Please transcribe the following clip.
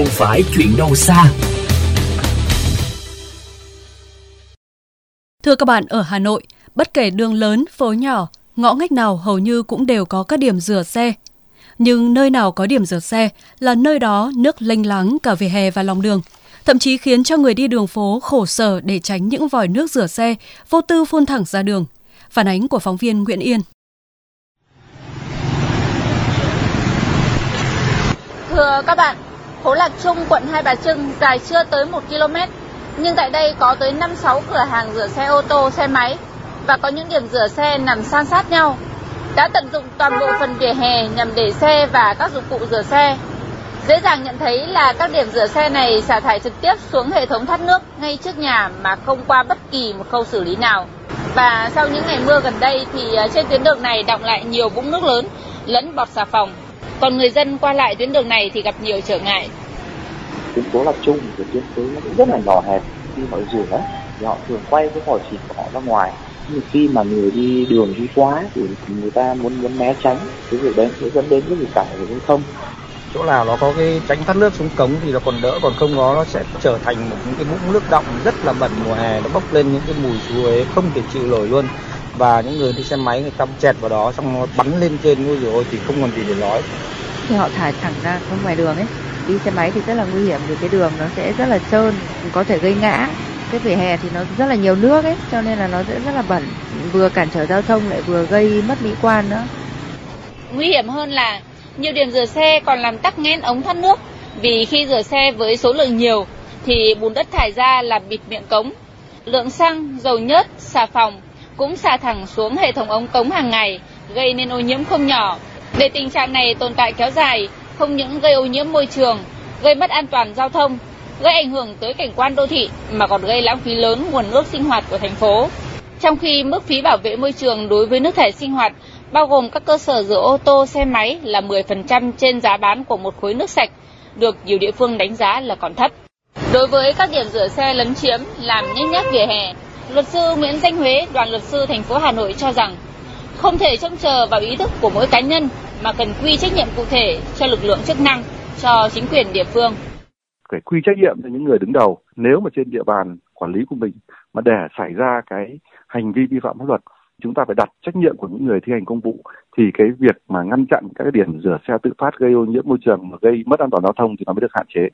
không phải chuyện đâu xa. Thưa các bạn, ở Hà Nội, bất kể đường lớn, phố nhỏ, ngõ ngách nào hầu như cũng đều có các điểm rửa xe. Nhưng nơi nào có điểm rửa xe là nơi đó nước lênh láng cả vỉa hè và lòng đường, thậm chí khiến cho người đi đường phố khổ sở để tránh những vòi nước rửa xe vô tư phun thẳng ra đường. Phản ánh của phóng viên Nguyễn Yên. Thưa các bạn, phố Lạc Trung, quận Hai Bà Trưng dài chưa tới 1 km, nhưng tại đây có tới 5-6 cửa hàng rửa xe ô tô, xe máy và có những điểm rửa xe nằm san sát nhau. Đã tận dụng toàn bộ phần vỉa hè nhằm để xe và các dụng cụ rửa xe. Dễ dàng nhận thấy là các điểm rửa xe này xả thải trực tiếp xuống hệ thống thoát nước ngay trước nhà mà không qua bất kỳ một khâu xử lý nào. Và sau những ngày mưa gần đây thì à, trên tuyến đường này đọng lại nhiều vũng nước lớn lẫn bọt xà phòng. Còn người dân qua lại tuyến đường này thì gặp nhiều trở ngại. Tuyến phố Lạc Trung thì tuyến phố nó cũng rất là nhỏ hẹp khi họ rửa thì họ thường quay cái vòi xịt của họ ra ngoài. Nhưng khi mà người đi đường đi quá thì người ta muốn muốn né tránh cái việc đấy sẽ dẫn đến cái việc cản về giao thông chỗ nào nó có cái tránh thoát nước xuống cống thì nó còn đỡ còn không có nó sẽ trở thành một những cái vũng nước động rất là bẩn mùa hè nó bốc lên những cái mùi suối không thể chịu nổi luôn và những người đi xe máy người ta chẹt vào đó xong nó bắn lên trên ôi rồi thì không còn gì để nói. Thì họ thải thẳng ra không ngoài đường ấy. Đi xe máy thì rất là nguy hiểm vì cái đường nó sẽ rất là trơn có thể gây ngã. Cái vỉa hè thì nó rất là nhiều nước ấy cho nên là nó sẽ rất là bẩn. Vừa cản trở giao thông lại vừa gây mất mỹ quan nữa. Nguy hiểm hơn là nhiều điểm rửa xe còn làm tắc nghẽn ống thoát nước. Vì khi rửa xe với số lượng nhiều thì bùn đất thải ra làm bịt miệng cống. Lượng xăng dầu nhớt xà phòng cũng xả thẳng xuống hệ thống ống cống hàng ngày gây nên ô nhiễm không nhỏ để tình trạng này tồn tại kéo dài không những gây ô nhiễm môi trường gây mất an toàn giao thông gây ảnh hưởng tới cảnh quan đô thị mà còn gây lãng phí lớn nguồn nước sinh hoạt của thành phố. Trong khi mức phí bảo vệ môi trường đối với nước thải sinh hoạt bao gồm các cơ sở rửa ô tô, xe máy là 10% trên giá bán của một khối nước sạch, được nhiều địa phương đánh giá là còn thấp. Đối với các điểm rửa xe lấn chiếm làm nhếch nhác vỉa hè, luật sư Nguyễn Danh Huế, đoàn luật sư thành phố Hà Nội cho rằng không thể trông chờ vào ý thức của mỗi cá nhân mà cần quy trách nhiệm cụ thể cho lực lượng chức năng, cho chính quyền địa phương. Phải quy trách nhiệm cho những người đứng đầu. Nếu mà trên địa bàn quản lý của mình mà để xảy ra cái hành vi vi phạm pháp luật chúng ta phải đặt trách nhiệm của những người thi hành công vụ. Thì cái việc mà ngăn chặn các cái điểm rửa xe tự phát gây ô nhiễm môi trường mà gây mất an toàn giao thông thì nó mới được hạn chế.